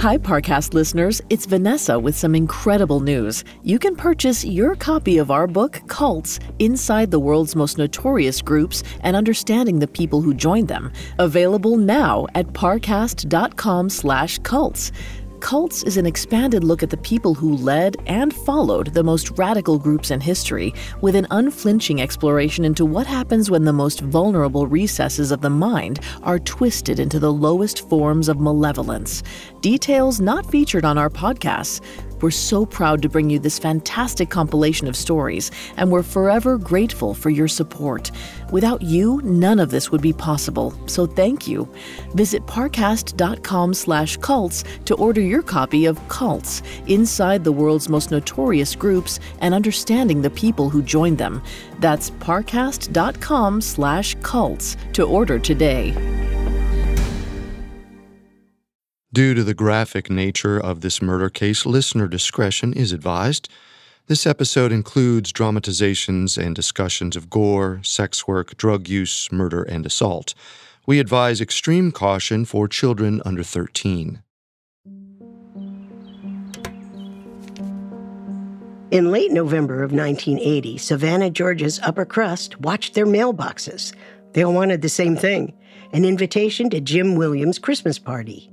Hi, Parcast listeners. It's Vanessa with some incredible news. You can purchase your copy of our book, Cults Inside the World's Most Notorious Groups and Understanding the People Who Joined Them, available now at parcast.com slash cults. Cults is an expanded look at the people who led and followed the most radical groups in history, with an unflinching exploration into what happens when the most vulnerable recesses of the mind are twisted into the lowest forms of malevolence. Details not featured on our podcasts. We're so proud to bring you this fantastic compilation of stories, and we're forever grateful for your support. Without you, none of this would be possible, so thank you. Visit parcast.com slash cults to order your copy of Cults, Inside the World's Most Notorious Groups and Understanding the People Who Joined Them. That's parcast.com slash cults to order today. Due to the graphic nature of this murder case, listener discretion is advised. This episode includes dramatizations and discussions of gore, sex work, drug use, murder, and assault. We advise extreme caution for children under 13. In late November of 1980, Savannah, Georgia's upper crust watched their mailboxes. They all wanted the same thing an invitation to Jim Williams' Christmas party.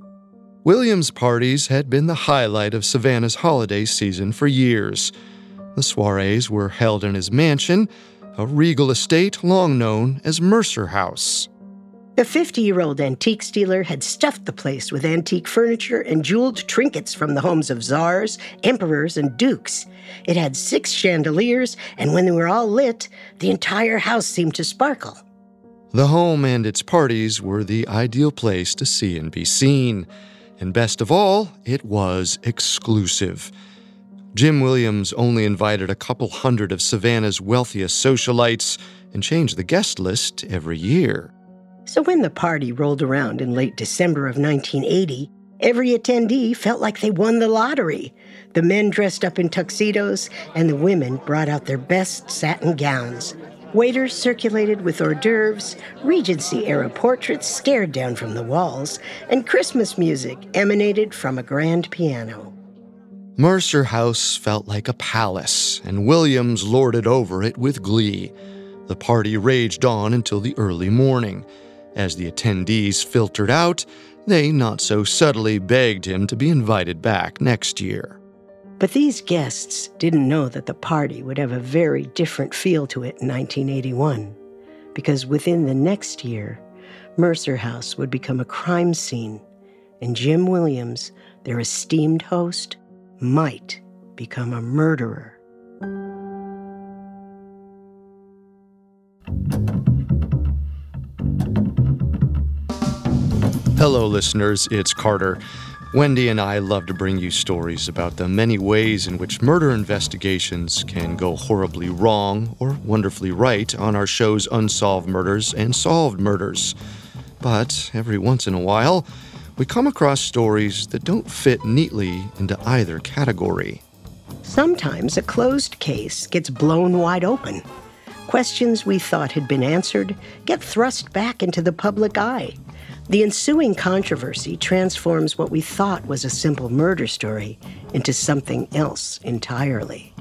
Williams' parties had been the highlight of Savannah's holiday season for years. The soirees were held in his mansion, a regal estate long known as Mercer House. The 50 year old antique dealer had stuffed the place with antique furniture and jeweled trinkets from the homes of czars, emperors, and dukes. It had six chandeliers, and when they were all lit, the entire house seemed to sparkle. The home and its parties were the ideal place to see and be seen. And best of all, it was exclusive. Jim Williams only invited a couple hundred of Savannah's wealthiest socialites and changed the guest list every year. So when the party rolled around in late December of 1980, every attendee felt like they won the lottery. The men dressed up in tuxedos, and the women brought out their best satin gowns. Waiters circulated with hors d'oeuvres, Regency era portraits stared down from the walls, and Christmas music emanated from a grand piano. Mercer House felt like a palace, and Williams lorded over it with glee. The party raged on until the early morning. As the attendees filtered out, they not so subtly begged him to be invited back next year. But these guests didn't know that the party would have a very different feel to it in 1981, because within the next year, Mercer House would become a crime scene, and Jim Williams, their esteemed host, might become a murderer. Hello, listeners, it's Carter. Wendy and I love to bring you stories about the many ways in which murder investigations can go horribly wrong or wonderfully right on our shows Unsolved Murders and Solved Murders. But every once in a while, we come across stories that don't fit neatly into either category. Sometimes a closed case gets blown wide open. Questions we thought had been answered get thrust back into the public eye. The ensuing controversy transforms what we thought was a simple murder story into something else entirely.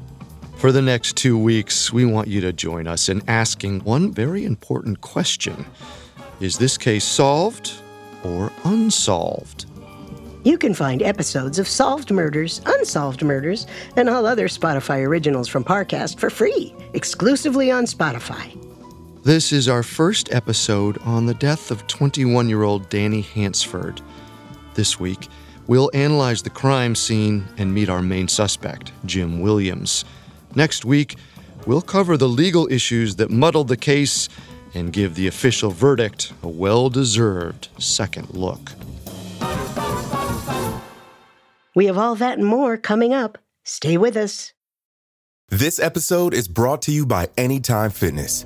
For the next two weeks, we want you to join us in asking one very important question Is this case solved or unsolved? You can find episodes of Solved Murders, Unsolved Murders, and all other Spotify originals from Parcast for free, exclusively on Spotify. This is our first episode on the death of 21 year old Danny Hansford. This week, we'll analyze the crime scene and meet our main suspect, Jim Williams. Next week, we'll cover the legal issues that muddled the case and give the official verdict a well deserved second look. We have all that and more coming up. Stay with us. This episode is brought to you by Anytime Fitness.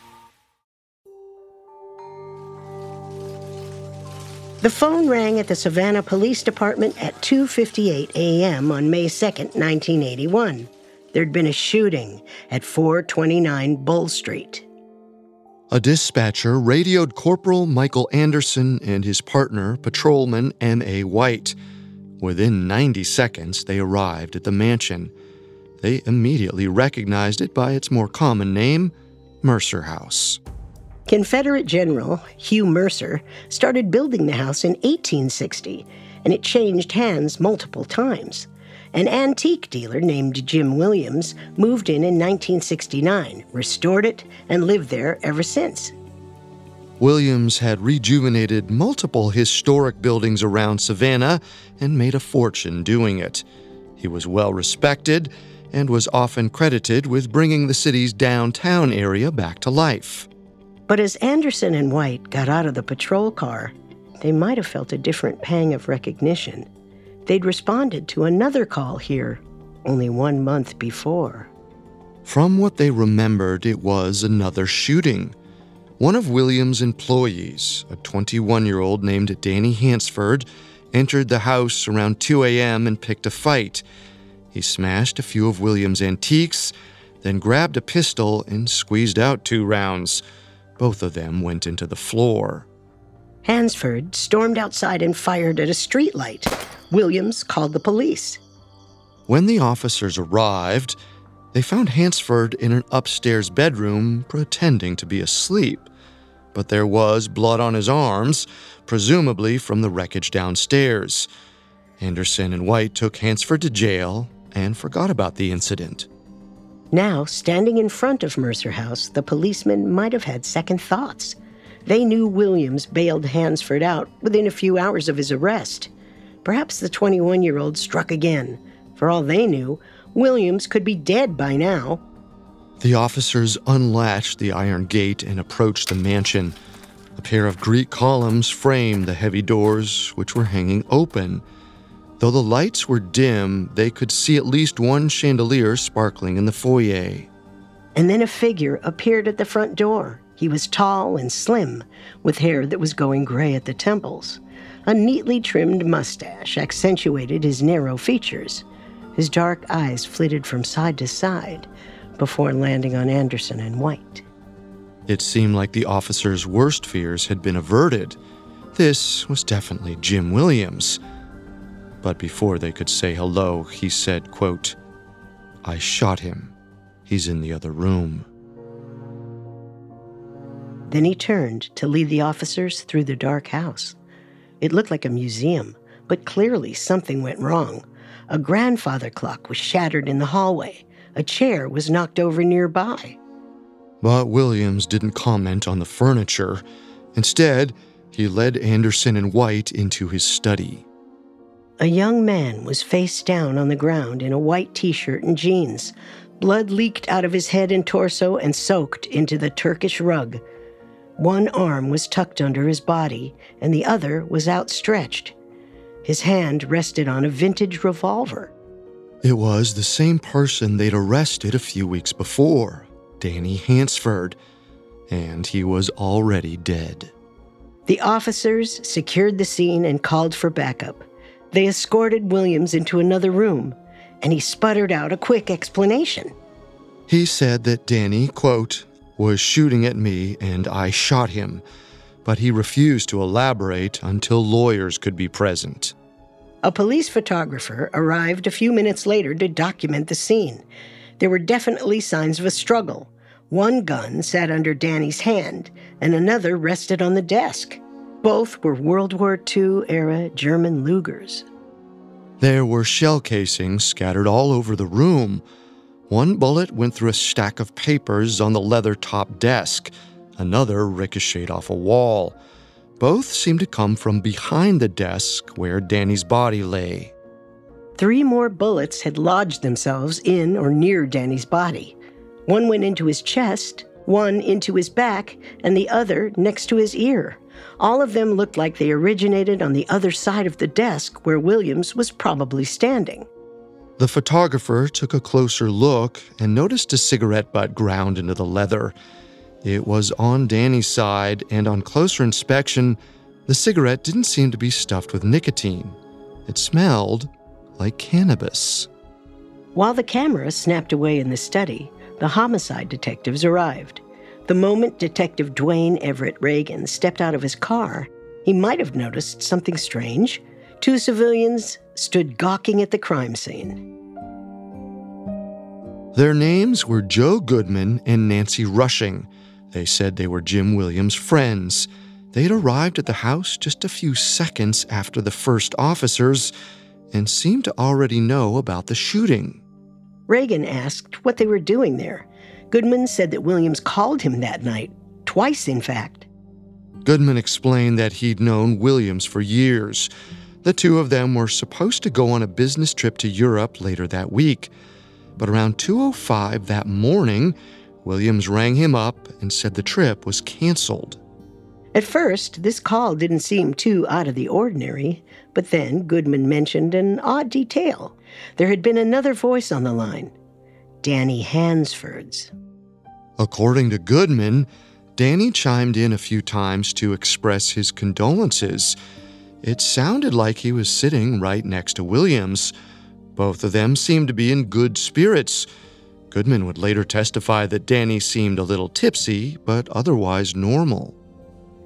The phone rang at the Savannah Police Department at 2:58 a.m. on May 2, 1981. There'd been a shooting at 429 Bull Street. A dispatcher radioed Corporal Michael Anderson and his partner, Patrolman M.A. White. Within 90 seconds, they arrived at the mansion. They immediately recognized it by its more common name, Mercer House. Confederate General Hugh Mercer started building the house in 1860, and it changed hands multiple times. An antique dealer named Jim Williams moved in in 1969, restored it, and lived there ever since. Williams had rejuvenated multiple historic buildings around Savannah and made a fortune doing it. He was well respected and was often credited with bringing the city's downtown area back to life. But as Anderson and White got out of the patrol car, they might have felt a different pang of recognition. They'd responded to another call here only one month before. From what they remembered, it was another shooting. One of Williams' employees, a 21 year old named Danny Hansford, entered the house around 2 a.m. and picked a fight. He smashed a few of Williams' antiques, then grabbed a pistol and squeezed out two rounds. Both of them went into the floor. Hansford stormed outside and fired at a streetlight. Williams called the police. When the officers arrived, they found Hansford in an upstairs bedroom pretending to be asleep. But there was blood on his arms, presumably from the wreckage downstairs. Anderson and White took Hansford to jail and forgot about the incident. Now, standing in front of Mercer House, the policemen might have had second thoughts. They knew Williams bailed Hansford out within a few hours of his arrest. Perhaps the 21 year old struck again. For all they knew, Williams could be dead by now. The officers unlatched the iron gate and approached the mansion. A pair of Greek columns framed the heavy doors, which were hanging open. Though the lights were dim, they could see at least one chandelier sparkling in the foyer. And then a figure appeared at the front door. He was tall and slim, with hair that was going gray at the temples. A neatly trimmed mustache accentuated his narrow features. His dark eyes flitted from side to side before landing on Anderson and White. It seemed like the officer's worst fears had been averted. This was definitely Jim Williams. But before they could say hello, he said, quote, I shot him. He's in the other room. Then he turned to lead the officers through the dark house. It looked like a museum, but clearly something went wrong. A grandfather clock was shattered in the hallway. A chair was knocked over nearby. But Williams didn't comment on the furniture. Instead, he led Anderson and White into his study. A young man was face down on the ground in a white t shirt and jeans. Blood leaked out of his head and torso and soaked into the Turkish rug. One arm was tucked under his body, and the other was outstretched. His hand rested on a vintage revolver. It was the same person they'd arrested a few weeks before, Danny Hansford. and he was already dead. The officers secured the scene and called for backup. They escorted Williams into another room, and he sputtered out a quick explanation. He said that Danny, quote, was shooting at me and I shot him, but he refused to elaborate until lawyers could be present. A police photographer arrived a few minutes later to document the scene. There were definitely signs of a struggle. One gun sat under Danny's hand, and another rested on the desk. Both were World War II era German Lugers. There were shell casings scattered all over the room. One bullet went through a stack of papers on the leather top desk, another ricocheted off a wall. Both seemed to come from behind the desk where Danny's body lay. Three more bullets had lodged themselves in or near Danny's body. One went into his chest, one into his back, and the other next to his ear. All of them looked like they originated on the other side of the desk where Williams was probably standing. The photographer took a closer look and noticed a cigarette butt ground into the leather. It was on Danny's side, and on closer inspection, the cigarette didn't seem to be stuffed with nicotine. It smelled like cannabis. While the camera snapped away in the study, the homicide detectives arrived. The moment Detective Dwayne Everett Reagan stepped out of his car, he might have noticed something strange. Two civilians stood gawking at the crime scene. Their names were Joe Goodman and Nancy Rushing. They said they were Jim Williams' friends. They had arrived at the house just a few seconds after the first officers and seemed to already know about the shooting. Reagan asked what they were doing there. Goodman said that Williams called him that night, twice, in fact. Goodman explained that he'd known Williams for years. The two of them were supposed to go on a business trip to Europe later that week. But around 2:05 that morning, Williams rang him up and said the trip was canceled. At first, this call didn't seem too out of the ordinary, but then Goodman mentioned an odd detail. There had been another voice on the line Danny Hansford's. According to Goodman, Danny chimed in a few times to express his condolences. It sounded like he was sitting right next to Williams. Both of them seemed to be in good spirits. Goodman would later testify that Danny seemed a little tipsy, but otherwise normal.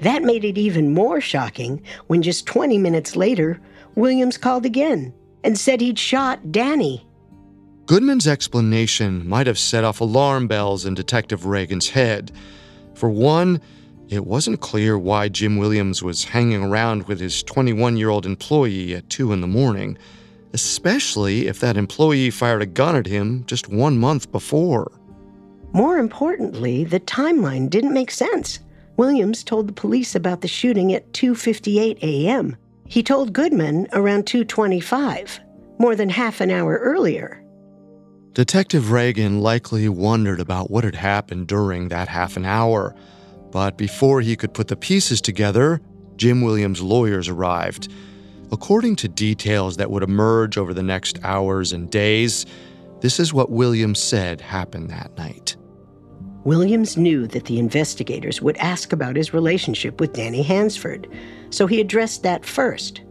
That made it even more shocking when just 20 minutes later, Williams called again and said he'd shot Danny. Goodman's explanation might have set off alarm bells in Detective Reagan's head. For one, it wasn't clear why Jim Williams was hanging around with his 21 year old employee at 2 in the morning, especially if that employee fired a gun at him just one month before. More importantly, the timeline didn't make sense. Williams told the police about the shooting at 2:58 a.m. He told Goodman around 2:25, more than half an hour earlier. Detective Reagan likely wondered about what had happened during that half an hour, but before he could put the pieces together, Jim Williams' lawyers arrived. According to details that would emerge over the next hours and days, this is what Williams said happened that night. Williams knew that the investigators would ask about his relationship with Danny Hansford, so he addressed that first.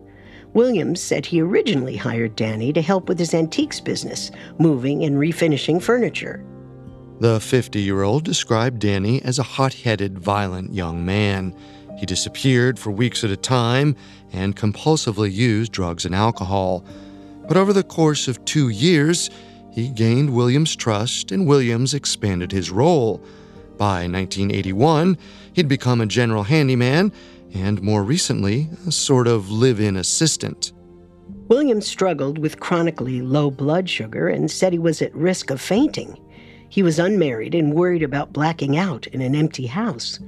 Williams said he originally hired Danny to help with his antiques business, moving and refinishing furniture. The 50 year old described Danny as a hot headed, violent young man. He disappeared for weeks at a time and compulsively used drugs and alcohol. But over the course of two years, he gained Williams' trust and Williams expanded his role. By 1981, he'd become a general handyman and more recently, a sort of live in assistant. Williams struggled with chronically low blood sugar and said he was at risk of fainting. He was unmarried and worried about blacking out in an empty house.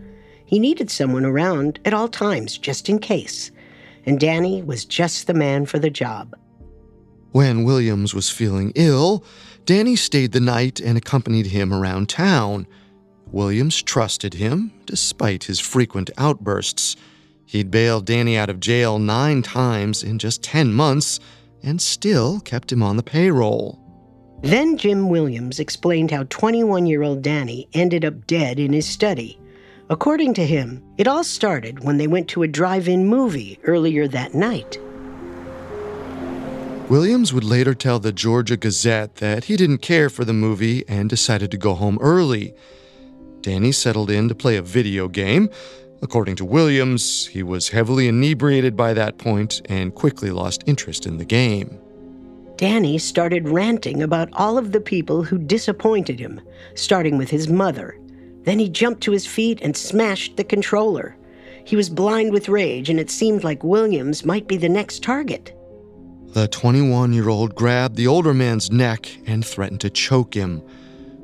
He needed someone around at all times just in case, and Danny was just the man for the job. When Williams was feeling ill, Danny stayed the night and accompanied him around town. Williams trusted him despite his frequent outbursts. He'd bailed Danny out of jail nine times in just 10 months and still kept him on the payroll. Then Jim Williams explained how 21 year old Danny ended up dead in his study. According to him, it all started when they went to a drive in movie earlier that night. Williams would later tell the Georgia Gazette that he didn't care for the movie and decided to go home early. Danny settled in to play a video game. According to Williams, he was heavily inebriated by that point and quickly lost interest in the game. Danny started ranting about all of the people who disappointed him, starting with his mother. Then he jumped to his feet and smashed the controller. He was blind with rage, and it seemed like Williams might be the next target. The 21 year old grabbed the older man's neck and threatened to choke him.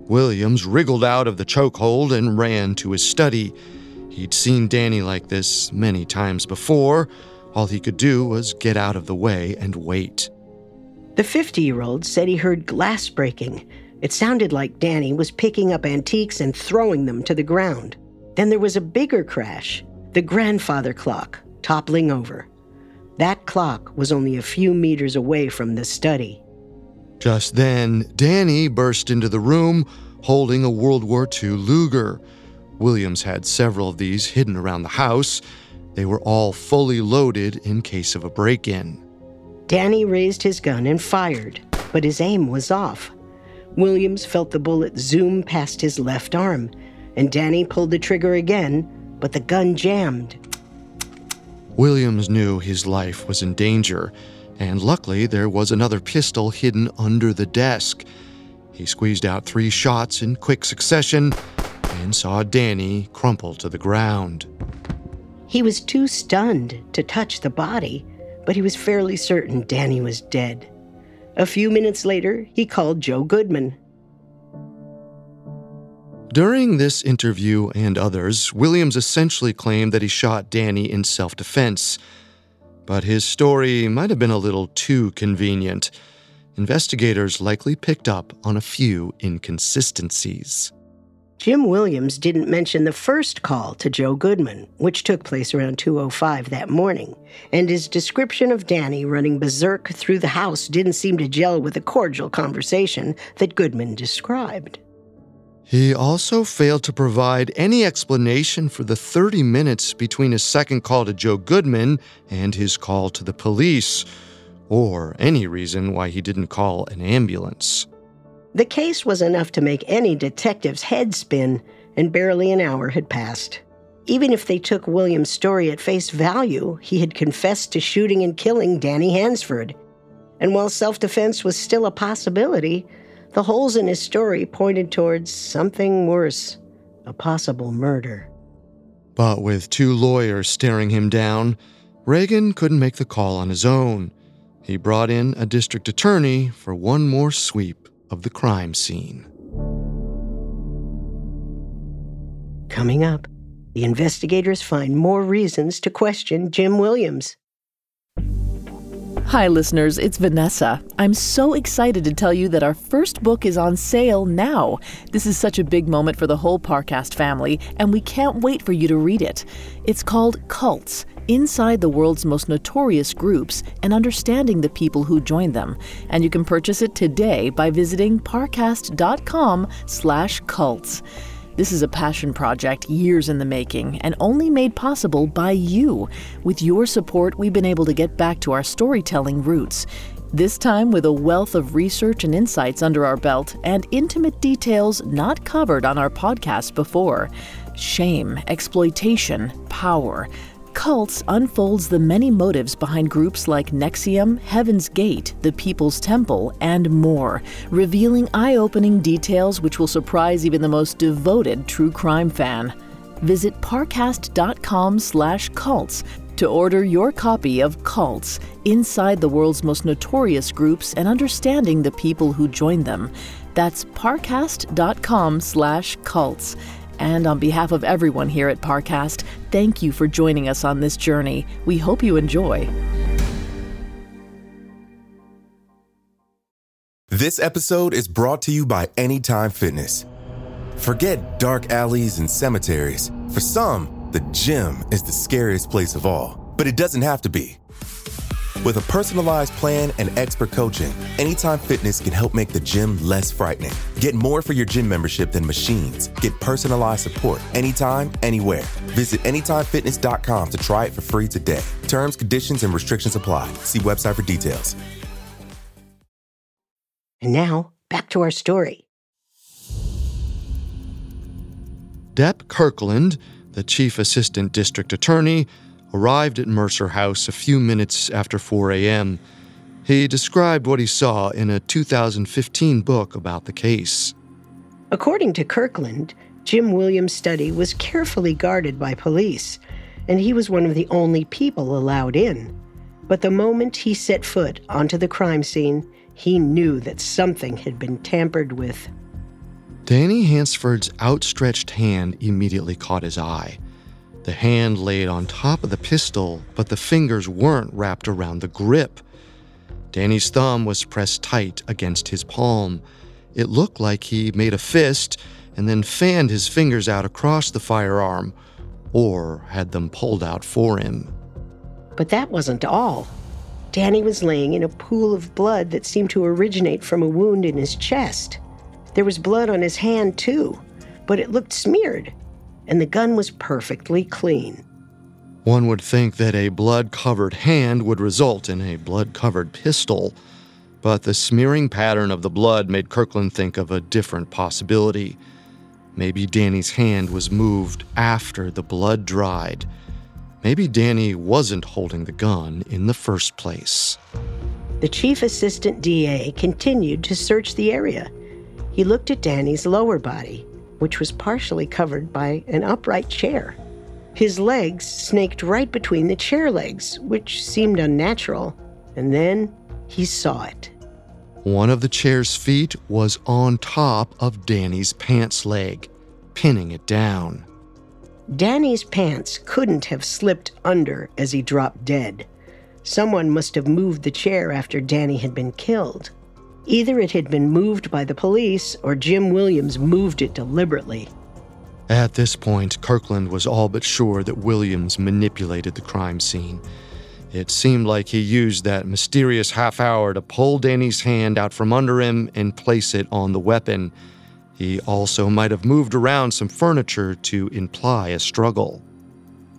Williams wriggled out of the chokehold and ran to his study. He'd seen Danny like this many times before. All he could do was get out of the way and wait. The 50 year old said he heard glass breaking. It sounded like Danny was picking up antiques and throwing them to the ground. Then there was a bigger crash the grandfather clock toppling over. That clock was only a few meters away from the study. Just then, Danny burst into the room holding a World War II Luger. Williams had several of these hidden around the house. They were all fully loaded in case of a break in. Danny raised his gun and fired, but his aim was off. Williams felt the bullet zoom past his left arm, and Danny pulled the trigger again, but the gun jammed. Williams knew his life was in danger, and luckily there was another pistol hidden under the desk. He squeezed out three shots in quick succession and saw Danny crumple to the ground. He was too stunned to touch the body, but he was fairly certain Danny was dead. A few minutes later, he called Joe Goodman. During this interview and others, Williams essentially claimed that he shot Danny in self defense. But his story might have been a little too convenient. Investigators likely picked up on a few inconsistencies. Jim Williams didn't mention the first call to Joe Goodman, which took place around 2:05 that morning, and his description of Danny running berserk through the house didn't seem to gel with the cordial conversation that Goodman described. He also failed to provide any explanation for the 30 minutes between his second call to Joe Goodman and his call to the police, or any reason why he didn't call an ambulance. The case was enough to make any detective's head spin, and barely an hour had passed. Even if they took William's story at face value, he had confessed to shooting and killing Danny Hansford. And while self defense was still a possibility, the holes in his story pointed towards something worse a possible murder. But with two lawyers staring him down, Reagan couldn't make the call on his own. He brought in a district attorney for one more sweep of the crime scene. Coming up, the investigators find more reasons to question Jim Williams. Hi, listeners, it's Vanessa. I'm so excited to tell you that our first book is on sale now. This is such a big moment for the whole Parcast family, and we can't wait for you to read it. It's called Cults Inside the World's Most Notorious Groups and Understanding the People Who join Them. And you can purchase it today by visiting parcast.com slash cults. This is a passion project years in the making and only made possible by you. With your support, we've been able to get back to our storytelling roots. This time with a wealth of research and insights under our belt and intimate details not covered on our podcast before. Shame, exploitation, power. Cults unfolds the many motives behind groups like NXIVM, Heaven's Gate, the People's Temple, and more, revealing eye opening details which will surprise even the most devoted true crime fan. Visit parcast.com slash cults to order your copy of Cults Inside the World's Most Notorious Groups and Understanding the People Who Joined Them. That's parcast.com slash cults. And on behalf of everyone here at Parcast, thank you for joining us on this journey. We hope you enjoy. This episode is brought to you by Anytime Fitness. Forget dark alleys and cemeteries. For some, the gym is the scariest place of all, but it doesn't have to be. With a personalized plan and expert coaching, Anytime Fitness can help make the gym less frightening. Get more for your gym membership than machines. Get personalized support anytime, anywhere. Visit AnytimeFitness.com to try it for free today. Terms, conditions, and restrictions apply. See website for details. And now, back to our story. Dep Kirkland, the chief assistant district attorney, arrived at Mercer House a few minutes after 4 a.m. He described what he saw in a 2015 book about the case. According to Kirkland, Jim Williams' study was carefully guarded by police, and he was one of the only people allowed in. But the moment he set foot onto the crime scene, he knew that something had been tampered with. Danny Hansford's outstretched hand immediately caught his eye. The hand laid on top of the pistol, but the fingers weren't wrapped around the grip. Danny's thumb was pressed tight against his palm. It looked like he made a fist and then fanned his fingers out across the firearm, or had them pulled out for him. But that wasn't all. Danny was laying in a pool of blood that seemed to originate from a wound in his chest. There was blood on his hand, too, but it looked smeared, and the gun was perfectly clean. One would think that a blood covered hand would result in a blood covered pistol, but the smearing pattern of the blood made Kirkland think of a different possibility. Maybe Danny's hand was moved after the blood dried. Maybe Danny wasn't holding the gun in the first place. The chief assistant DA continued to search the area. He looked at Danny's lower body, which was partially covered by an upright chair. His legs snaked right between the chair legs, which seemed unnatural, and then he saw it. One of the chair's feet was on top of Danny's pants leg, pinning it down. Danny's pants couldn't have slipped under as he dropped dead. Someone must have moved the chair after Danny had been killed. Either it had been moved by the police or Jim Williams moved it deliberately. At this point, Kirkland was all but sure that Williams manipulated the crime scene. It seemed like he used that mysterious half hour to pull Danny's hand out from under him and place it on the weapon. He also might have moved around some furniture to imply a struggle.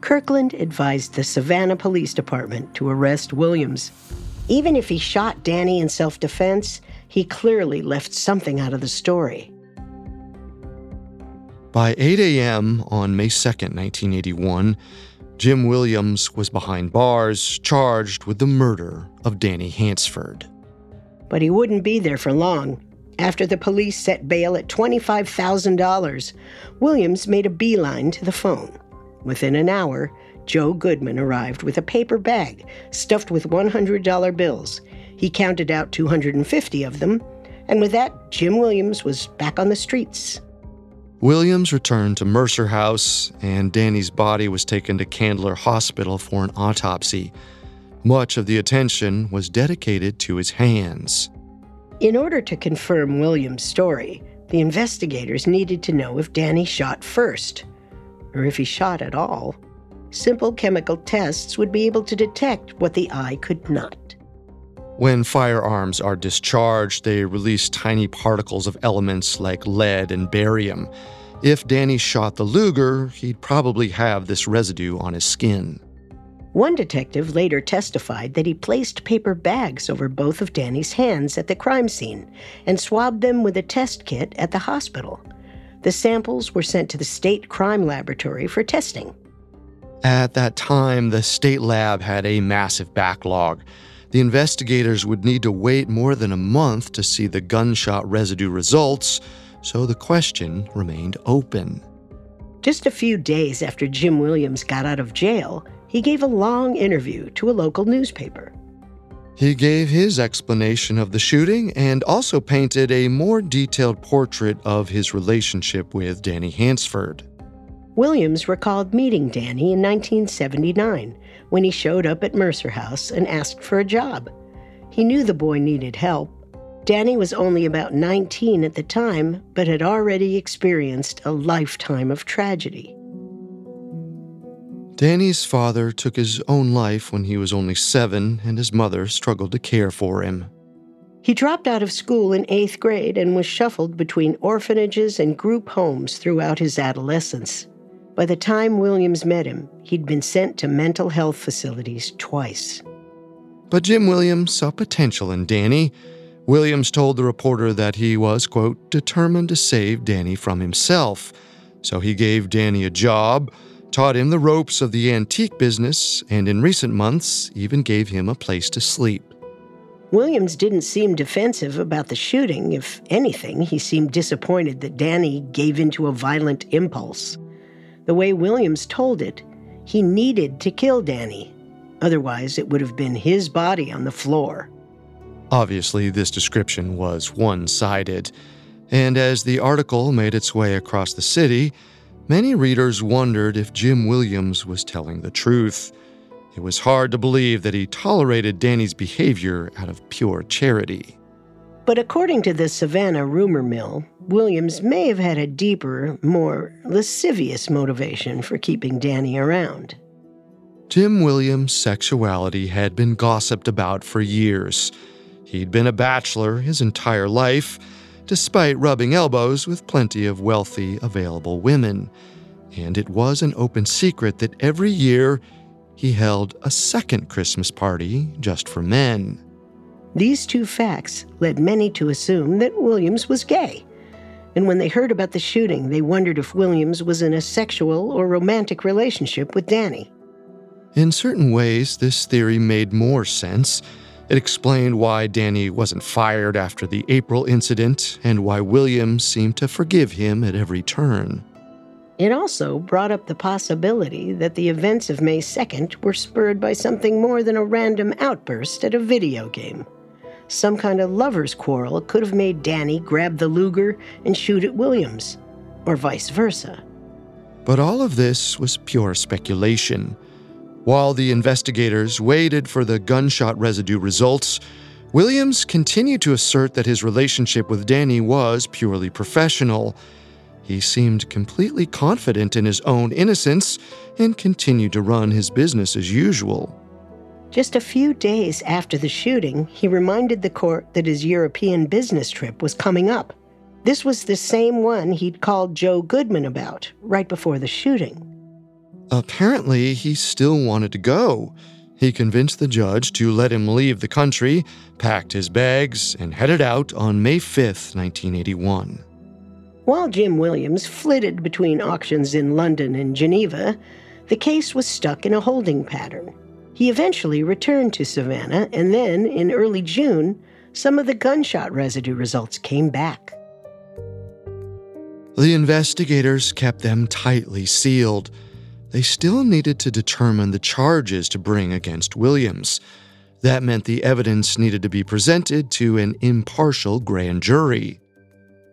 Kirkland advised the Savannah Police Department to arrest Williams. Even if he shot Danny in self defense, he clearly left something out of the story. By 8 a.m. on May 2, 1981, Jim Williams was behind bars, charged with the murder of Danny Hansford. But he wouldn't be there for long. After the police set bail at $25,000, Williams made a beeline to the phone. Within an hour, Joe Goodman arrived with a paper bag stuffed with $100 bills. He counted out 250 of them, and with that, Jim Williams was back on the streets. Williams returned to Mercer House, and Danny's body was taken to Candler Hospital for an autopsy. Much of the attention was dedicated to his hands. In order to confirm Williams' story, the investigators needed to know if Danny shot first, or if he shot at all. Simple chemical tests would be able to detect what the eye could not. When firearms are discharged, they release tiny particles of elements like lead and barium. If Danny shot the Luger, he'd probably have this residue on his skin. One detective later testified that he placed paper bags over both of Danny's hands at the crime scene and swabbed them with a test kit at the hospital. The samples were sent to the state crime laboratory for testing. At that time, the state lab had a massive backlog. The investigators would need to wait more than a month to see the gunshot residue results, so the question remained open. Just a few days after Jim Williams got out of jail, he gave a long interview to a local newspaper. He gave his explanation of the shooting and also painted a more detailed portrait of his relationship with Danny Hansford. Williams recalled meeting Danny in 1979 when he showed up at Mercer House and asked for a job. He knew the boy needed help. Danny was only about 19 at the time, but had already experienced a lifetime of tragedy. Danny's father took his own life when he was only seven, and his mother struggled to care for him. He dropped out of school in eighth grade and was shuffled between orphanages and group homes throughout his adolescence. By the time Williams met him, he'd been sent to mental health facilities twice. But Jim Williams saw potential in Danny. Williams told the reporter that he was, quote, determined to save Danny from himself. So he gave Danny a job, taught him the ropes of the antique business, and in recent months even gave him a place to sleep. Williams didn't seem defensive about the shooting. If anything, he seemed disappointed that Danny gave into a violent impulse. The way Williams told it, he needed to kill Danny. Otherwise, it would have been his body on the floor. Obviously, this description was one sided, and as the article made its way across the city, many readers wondered if Jim Williams was telling the truth. It was hard to believe that he tolerated Danny's behavior out of pure charity. But according to the Savannah rumor mill, Williams may have had a deeper, more lascivious motivation for keeping Danny around. Jim Williams' sexuality had been gossiped about for years. He'd been a bachelor his entire life, despite rubbing elbows with plenty of wealthy, available women. And it was an open secret that every year he held a second Christmas party just for men. These two facts led many to assume that Williams was gay. And when they heard about the shooting, they wondered if Williams was in a sexual or romantic relationship with Danny. In certain ways, this theory made more sense. It explained why Danny wasn't fired after the April incident and why Williams seemed to forgive him at every turn. It also brought up the possibility that the events of May 2nd were spurred by something more than a random outburst at a video game. Some kind of lover's quarrel could have made Danny grab the Luger and shoot at Williams, or vice versa. But all of this was pure speculation. While the investigators waited for the gunshot residue results, Williams continued to assert that his relationship with Danny was purely professional. He seemed completely confident in his own innocence and continued to run his business as usual. Just a few days after the shooting, he reminded the court that his European business trip was coming up. This was the same one he'd called Joe Goodman about right before the shooting. Apparently, he still wanted to go. He convinced the judge to let him leave the country, packed his bags, and headed out on May 5th, 1981. While Jim Williams flitted between auctions in London and Geneva, the case was stuck in a holding pattern. He eventually returned to Savannah, and then, in early June, some of the gunshot residue results came back. The investigators kept them tightly sealed they still needed to determine the charges to bring against Williams. That meant the evidence needed to be presented to an impartial grand jury.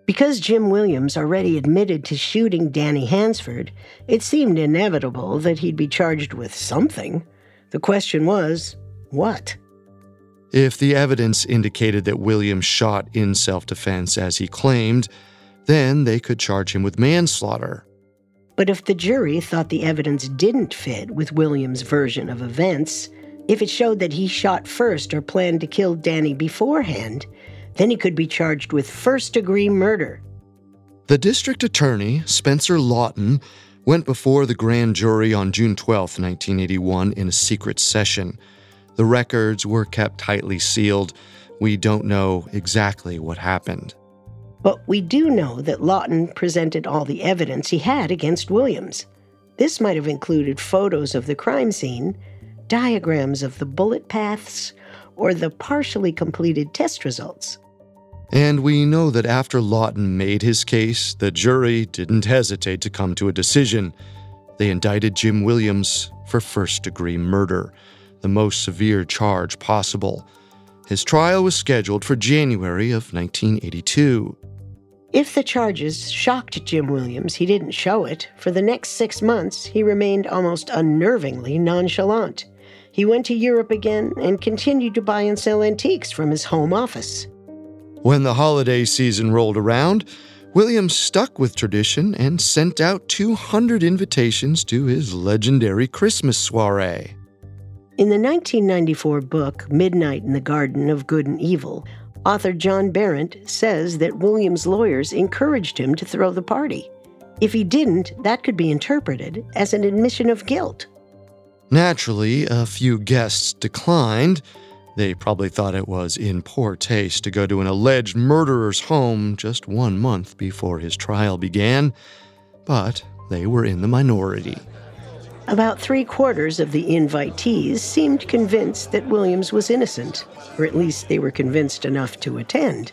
Because Jim Williams already admitted to shooting Danny Hansford, it seemed inevitable that he'd be charged with something. The question was, what? If the evidence indicated that Williams shot in self defense as he claimed, then they could charge him with manslaughter. But if the jury thought the evidence didn't fit with Williams' version of events, if it showed that he shot first or planned to kill Danny beforehand, then he could be charged with first degree murder. The district attorney, Spencer Lawton, went before the grand jury on June 12, 1981, in a secret session. The records were kept tightly sealed. We don't know exactly what happened. But we do know that Lawton presented all the evidence he had against Williams. This might have included photos of the crime scene, diagrams of the bullet paths, or the partially completed test results. And we know that after Lawton made his case, the jury didn't hesitate to come to a decision. They indicted Jim Williams for first degree murder, the most severe charge possible. His trial was scheduled for January of 1982. If the charges shocked Jim Williams, he didn't show it. For the next six months, he remained almost unnervingly nonchalant. He went to Europe again and continued to buy and sell antiques from his home office. When the holiday season rolled around, Williams stuck with tradition and sent out 200 invitations to his legendary Christmas soiree. In the 1994 book Midnight in the Garden of Good and Evil, author John Berendt says that Williams' lawyers encouraged him to throw the party. If he didn't, that could be interpreted as an admission of guilt. Naturally, a few guests declined. They probably thought it was in poor taste to go to an alleged murderer's home just one month before his trial began, but they were in the minority. About three quarters of the invitees seemed convinced that Williams was innocent, or at least they were convinced enough to attend.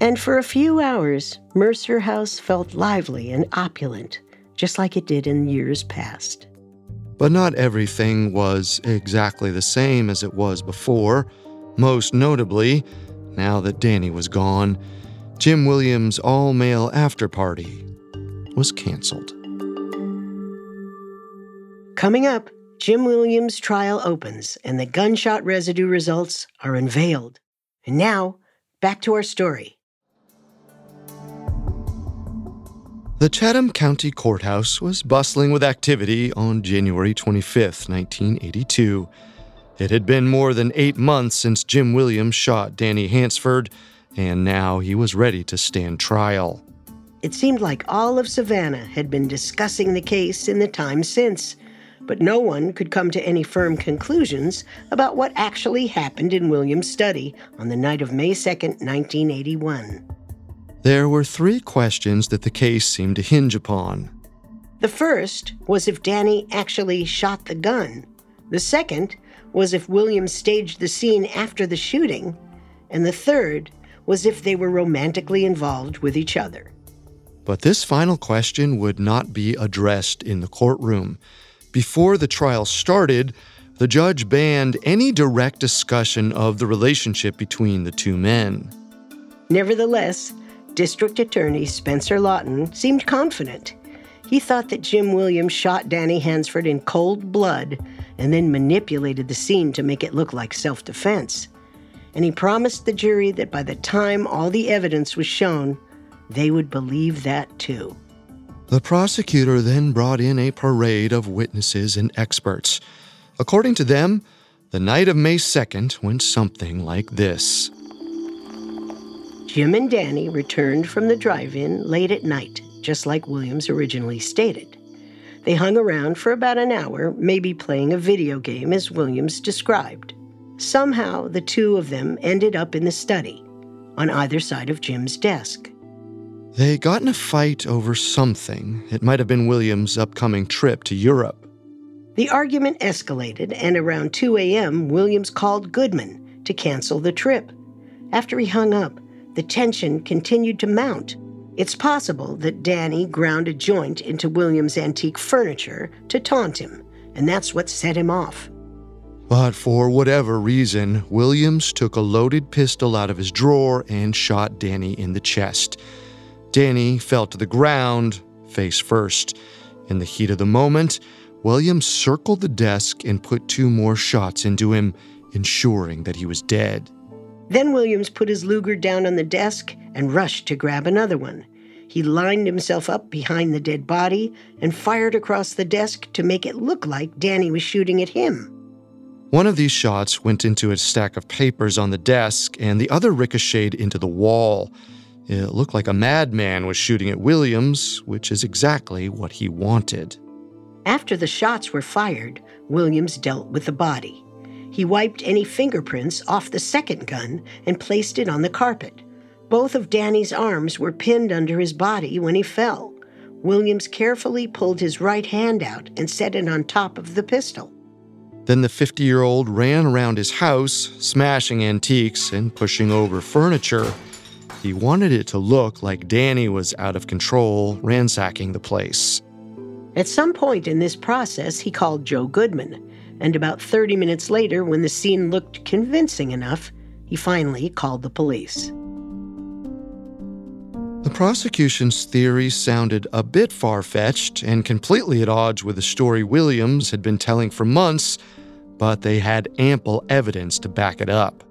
And for a few hours, Mercer House felt lively and opulent, just like it did in years past. But not everything was exactly the same as it was before. Most notably, now that Danny was gone, Jim Williams' all male after party was canceled. Coming up, Jim Williams' trial opens and the gunshot residue results are unveiled. And now, back to our story. The Chatham County Courthouse was bustling with activity on January 25, 1982. It had been more than eight months since Jim Williams shot Danny Hansford, and now he was ready to stand trial. It seemed like all of Savannah had been discussing the case in the time since, but no one could come to any firm conclusions about what actually happened in Williams' study on the night of May 2, 1981. There were three questions that the case seemed to hinge upon. The first was if Danny actually shot the gun. The second was if Williams staged the scene after the shooting. And the third was if they were romantically involved with each other. But this final question would not be addressed in the courtroom. Before the trial started, the judge banned any direct discussion of the relationship between the two men. Nevertheless, District Attorney Spencer Lawton seemed confident. He thought that Jim Williams shot Danny Hansford in cold blood and then manipulated the scene to make it look like self defense. And he promised the jury that by the time all the evidence was shown, they would believe that too. The prosecutor then brought in a parade of witnesses and experts. According to them, the night of May 2nd went something like this. Jim and Danny returned from the drive in late at night, just like Williams originally stated. They hung around for about an hour, maybe playing a video game as Williams described. Somehow, the two of them ended up in the study, on either side of Jim's desk. They got in a fight over something. It might have been Williams' upcoming trip to Europe. The argument escalated, and around 2 a.m., Williams called Goodman to cancel the trip. After he hung up, the tension continued to mount. It's possible that Danny ground a joint into William's antique furniture to taunt him, and that's what set him off. But for whatever reason, Williams took a loaded pistol out of his drawer and shot Danny in the chest. Danny fell to the ground, face first. In the heat of the moment, Williams circled the desk and put two more shots into him, ensuring that he was dead. Then Williams put his Luger down on the desk and rushed to grab another one. He lined himself up behind the dead body and fired across the desk to make it look like Danny was shooting at him. One of these shots went into a stack of papers on the desk, and the other ricocheted into the wall. It looked like a madman was shooting at Williams, which is exactly what he wanted. After the shots were fired, Williams dealt with the body. He wiped any fingerprints off the second gun and placed it on the carpet. Both of Danny's arms were pinned under his body when he fell. Williams carefully pulled his right hand out and set it on top of the pistol. Then the 50 year old ran around his house, smashing antiques and pushing over furniture. He wanted it to look like Danny was out of control, ransacking the place. At some point in this process, he called Joe Goodman, and about 30 minutes later, when the scene looked convincing enough, he finally called the police. The prosecution's theory sounded a bit far fetched and completely at odds with the story Williams had been telling for months, but they had ample evidence to back it up.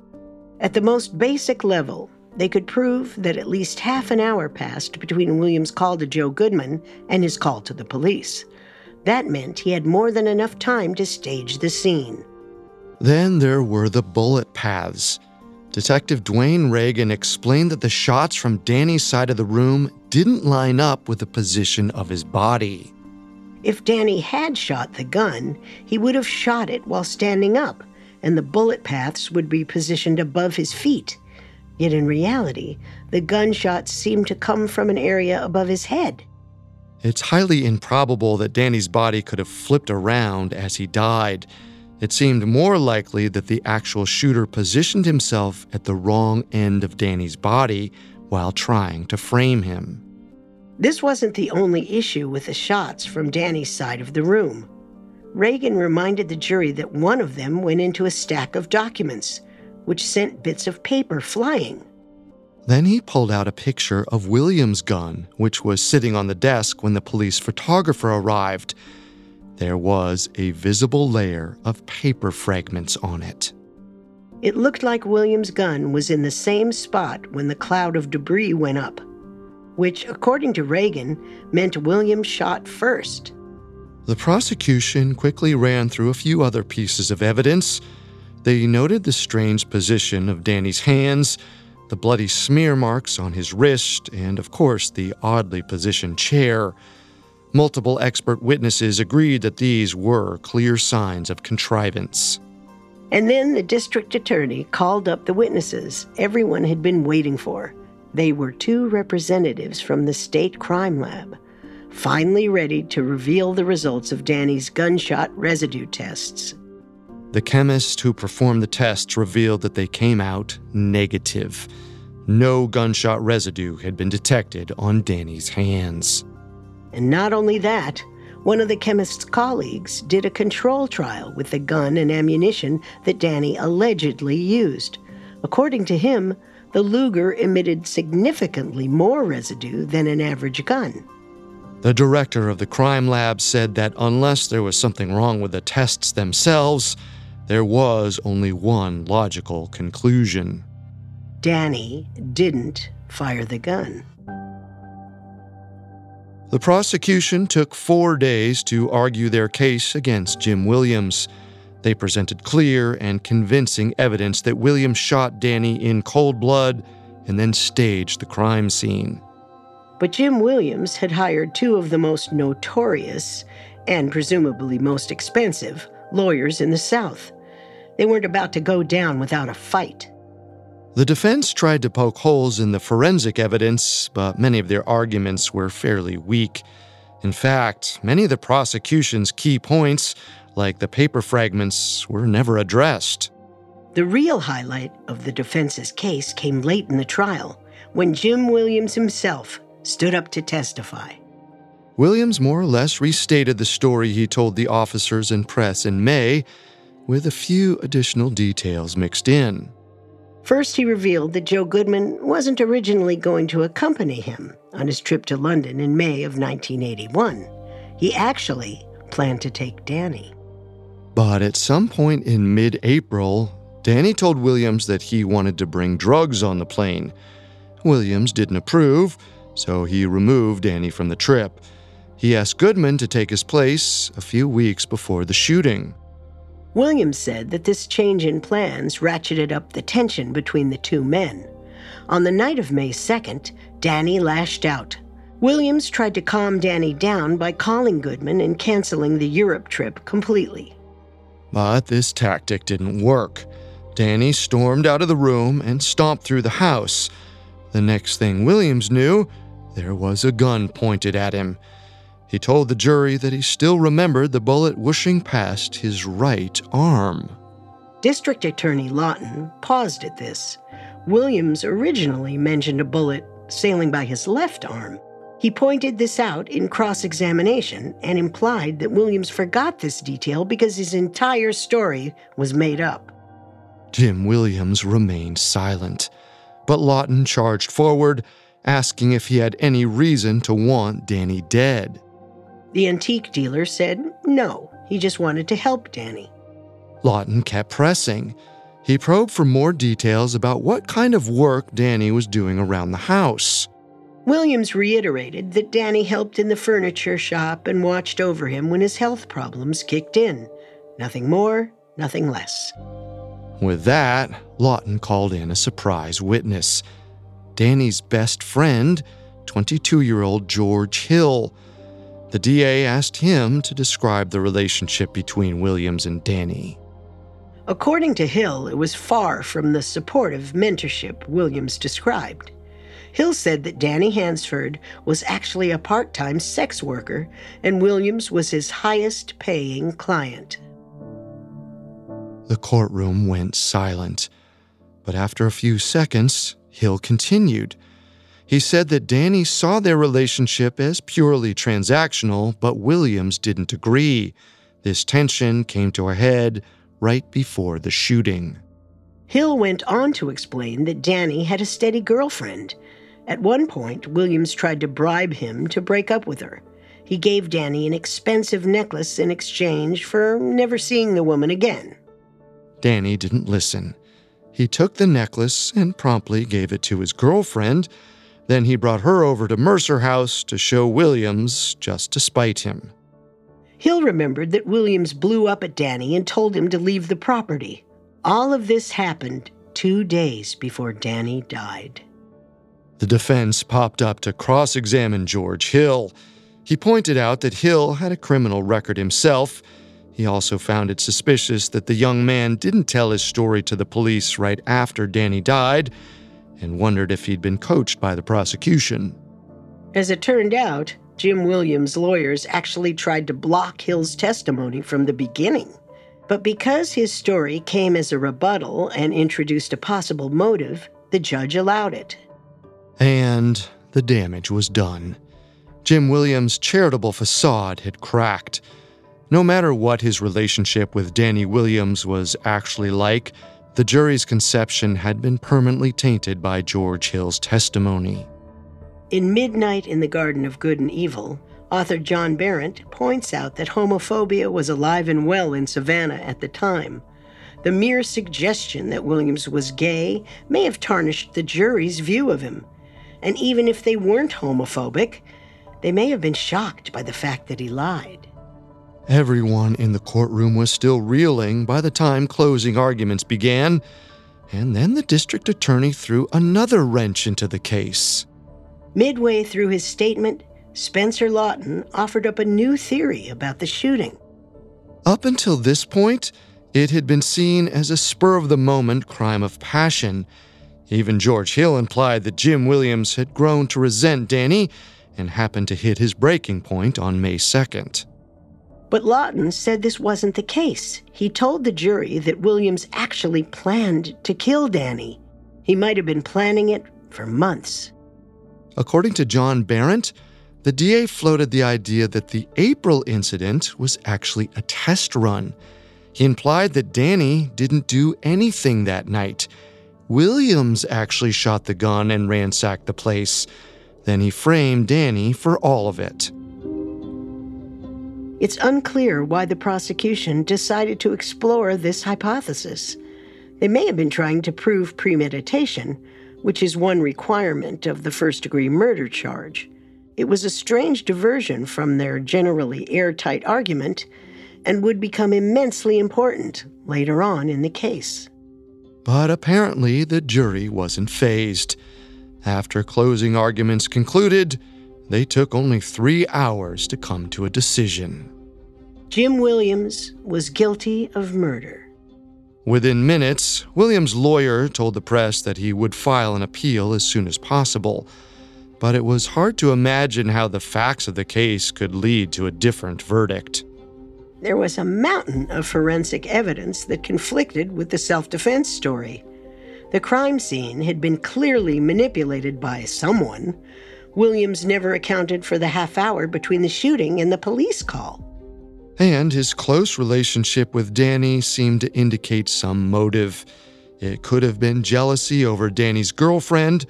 At the most basic level, they could prove that at least half an hour passed between Williams' call to Joe Goodman and his call to the police. That meant he had more than enough time to stage the scene. Then there were the bullet paths. Detective Dwayne Reagan explained that the shots from Danny's side of the room didn't line up with the position of his body. If Danny had shot the gun, he would have shot it while standing up, and the bullet paths would be positioned above his feet. Yet in reality, the gunshots seemed to come from an area above his head. It's highly improbable that Danny's body could have flipped around as he died. It seemed more likely that the actual shooter positioned himself at the wrong end of Danny's body while trying to frame him. This wasn't the only issue with the shots from Danny's side of the room. Reagan reminded the jury that one of them went into a stack of documents, which sent bits of paper flying. Then he pulled out a picture of William's gun, which was sitting on the desk when the police photographer arrived. There was a visible layer of paper fragments on it. It looked like William's gun was in the same spot when the cloud of debris went up which, according to Reagan, meant William shot first. The prosecution quickly ran through a few other pieces of evidence. They noted the strange position of Danny's hands, the bloody smear marks on his wrist, and, of course, the oddly positioned chair. Multiple expert witnesses agreed that these were clear signs of contrivance. And then the district attorney called up the witnesses everyone had been waiting for. They were two representatives from the state crime lab, finally ready to reveal the results of Danny's gunshot residue tests. The chemist who performed the tests revealed that they came out negative. No gunshot residue had been detected on Danny's hands. And not only that, one of the chemist's colleagues did a control trial with the gun and ammunition that Danny allegedly used. According to him, the Luger emitted significantly more residue than an average gun. The director of the crime lab said that unless there was something wrong with the tests themselves, there was only one logical conclusion. Danny didn't fire the gun. The prosecution took four days to argue their case against Jim Williams. They presented clear and convincing evidence that Williams shot Danny in cold blood and then staged the crime scene. But Jim Williams had hired two of the most notorious and presumably most expensive lawyers in the South. They weren't about to go down without a fight. The defense tried to poke holes in the forensic evidence, but many of their arguments were fairly weak. In fact, many of the prosecution's key points like the paper fragments, were never addressed. The real highlight of the defense's case came late in the trial when Jim Williams himself stood up to testify. Williams more or less restated the story he told the officers and press in May, with a few additional details mixed in. First, he revealed that Joe Goodman wasn't originally going to accompany him on his trip to London in May of 1981. He actually planned to take Danny. But at some point in mid April, Danny told Williams that he wanted to bring drugs on the plane. Williams didn't approve, so he removed Danny from the trip. He asked Goodman to take his place a few weeks before the shooting. Williams said that this change in plans ratcheted up the tension between the two men. On the night of May 2nd, Danny lashed out. Williams tried to calm Danny down by calling Goodman and canceling the Europe trip completely. But this tactic didn't work. Danny stormed out of the room and stomped through the house. The next thing Williams knew, there was a gun pointed at him. He told the jury that he still remembered the bullet whooshing past his right arm. District Attorney Lawton paused at this. Williams originally mentioned a bullet sailing by his left arm. He pointed this out in cross examination and implied that Williams forgot this detail because his entire story was made up. Jim Williams remained silent, but Lawton charged forward, asking if he had any reason to want Danny dead. The antique dealer said no, he just wanted to help Danny. Lawton kept pressing. He probed for more details about what kind of work Danny was doing around the house. Williams reiterated that Danny helped in the furniture shop and watched over him when his health problems kicked in. Nothing more, nothing less. With that, Lawton called in a surprise witness Danny's best friend, 22 year old George Hill. The DA asked him to describe the relationship between Williams and Danny. According to Hill, it was far from the supportive mentorship Williams described. Hill said that Danny Hansford was actually a part time sex worker and Williams was his highest paying client. The courtroom went silent, but after a few seconds, Hill continued. He said that Danny saw their relationship as purely transactional, but Williams didn't agree. This tension came to a head right before the shooting. Hill went on to explain that Danny had a steady girlfriend. At one point, Williams tried to bribe him to break up with her. He gave Danny an expensive necklace in exchange for never seeing the woman again. Danny didn't listen. He took the necklace and promptly gave it to his girlfriend. Then he brought her over to Mercer House to show Williams just to spite him. Hill remembered that Williams blew up at Danny and told him to leave the property. All of this happened two days before Danny died. The defense popped up to cross examine George Hill. He pointed out that Hill had a criminal record himself. He also found it suspicious that the young man didn't tell his story to the police right after Danny died and wondered if he'd been coached by the prosecution. As it turned out, Jim Williams' lawyers actually tried to block Hill's testimony from the beginning. But because his story came as a rebuttal and introduced a possible motive, the judge allowed it. And the damage was done. Jim Williams' charitable facade had cracked. No matter what his relationship with Danny Williams was actually like, the jury's conception had been permanently tainted by George Hill's testimony. In Midnight in the Garden of Good and Evil, author John Berendt points out that homophobia was alive and well in Savannah at the time. The mere suggestion that Williams was gay may have tarnished the jury's view of him. And even if they weren't homophobic, they may have been shocked by the fact that he lied. Everyone in the courtroom was still reeling by the time closing arguments began, and then the district attorney threw another wrench into the case. Midway through his statement, Spencer Lawton offered up a new theory about the shooting. Up until this point, it had been seen as a spur of the moment crime of passion. Even George Hill implied that Jim Williams had grown to resent Danny and happened to hit his breaking point on May 2nd. But Lawton said this wasn't the case. He told the jury that Williams actually planned to kill Danny. He might have been planning it for months. According to John Berendt, the DA floated the idea that the April incident was actually a test run. He implied that Danny didn't do anything that night. Williams actually shot the gun and ransacked the place. Then he framed Danny for all of it. It's unclear why the prosecution decided to explore this hypothesis. They may have been trying to prove premeditation, which is one requirement of the first degree murder charge. It was a strange diversion from their generally airtight argument and would become immensely important later on in the case. But apparently the jury wasn't phased. After closing arguments concluded, they took only three hours to come to a decision. Jim Williams was guilty of murder. Within minutes, Williams' lawyer told the press that he would file an appeal as soon as possible. But it was hard to imagine how the facts of the case could lead to a different verdict. There was a mountain of forensic evidence that conflicted with the self defense story. The crime scene had been clearly manipulated by someone. Williams never accounted for the half hour between the shooting and the police call and his close relationship with Danny seemed to indicate some motive. It could have been jealousy over Danny's girlfriend,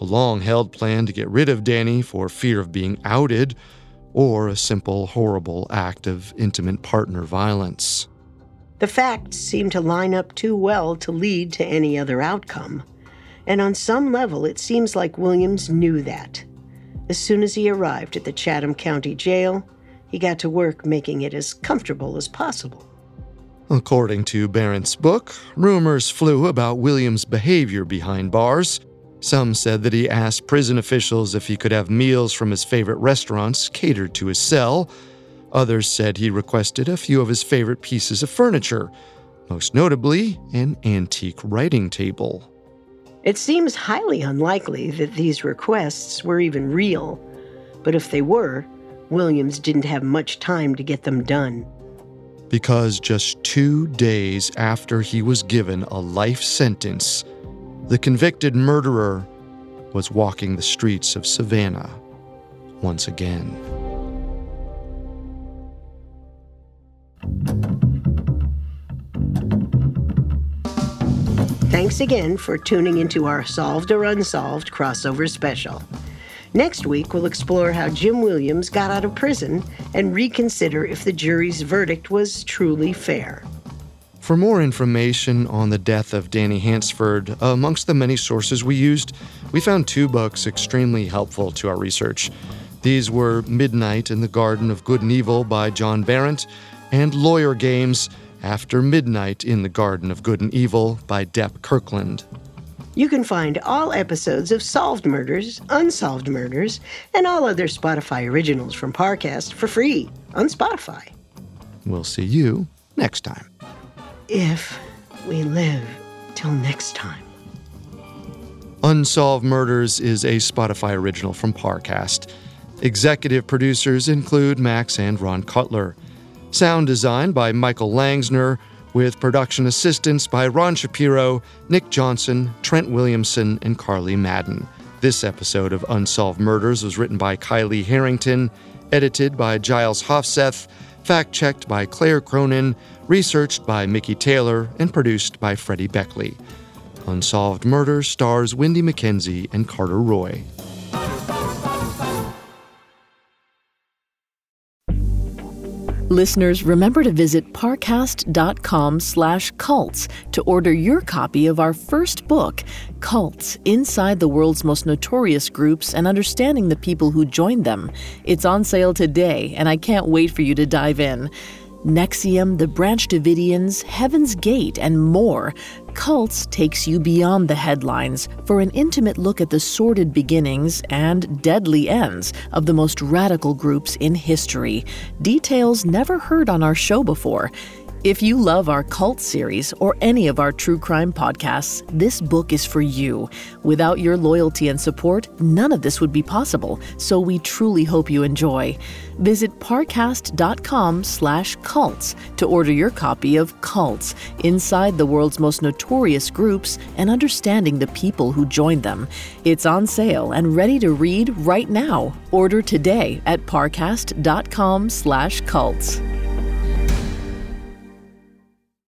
a long held plan to get rid of Danny for fear of being outed, or a simple, horrible act of intimate partner violence. The facts seem to line up too well to lead to any other outcome. And on some level, it seems like Williams knew that. As soon as he arrived at the Chatham County Jail, he got to work making it as comfortable as possible. According to Berendt's book, rumors flew about Williams' behavior behind bars. Some said that he asked prison officials if he could have meals from his favorite restaurants catered to his cell. Others said he requested a few of his favorite pieces of furniture, most notably an antique writing table. It seems highly unlikely that these requests were even real, but if they were, Williams didn't have much time to get them done. Because just two days after he was given a life sentence, the convicted murderer was walking the streets of Savannah once again. Thanks again for tuning into our Solved or Unsolved crossover special. Next week, we'll explore how Jim Williams got out of prison and reconsider if the jury's verdict was truly fair. For more information on the death of Danny Hansford, amongst the many sources we used, we found two books extremely helpful to our research. These were Midnight in the Garden of Good and Evil by John Berendt and Lawyer Games After Midnight in the Garden of Good and Evil by Dep Kirkland. You can find all episodes of Solved Murders, Unsolved Murders, and all other Spotify originals from Parcast for free on Spotify. We'll see you next time. If we live till next time. Unsolved Murders is a Spotify original from Parcast. Executive producers include Max and Ron Cutler. Sound design by Michael Langsner, with production assistance by Ron Shapiro, Nick Johnson, Trent Williamson, and Carly Madden. This episode of Unsolved Murders was written by Kylie Harrington, edited by Giles Hofseth, fact checked by Claire Cronin, researched by Mickey Taylor, and produced by Freddie Beckley. Unsolved Murders stars Wendy McKenzie and Carter Roy. Listeners, remember to visit parcast.com slash cults to order your copy of our first book, Cults Inside the World's Most Notorious Groups and Understanding the People Who Joined Them. It's on sale today, and I can't wait for you to dive in. NXIVM, the Branch Davidians, Heaven's Gate, and more. Cults takes you beyond the headlines for an intimate look at the sordid beginnings and deadly ends of the most radical groups in history. Details never heard on our show before. If you love our cult series or any of our true crime podcasts, this book is for you. Without your loyalty and support, none of this would be possible, so we truly hope you enjoy. Visit parcast.com slash cults to order your copy of Cults, Inside the World's Most Notorious Groups and Understanding the People Who Joined Them. It's on sale and ready to read right now. Order today at parcast.com slash cults.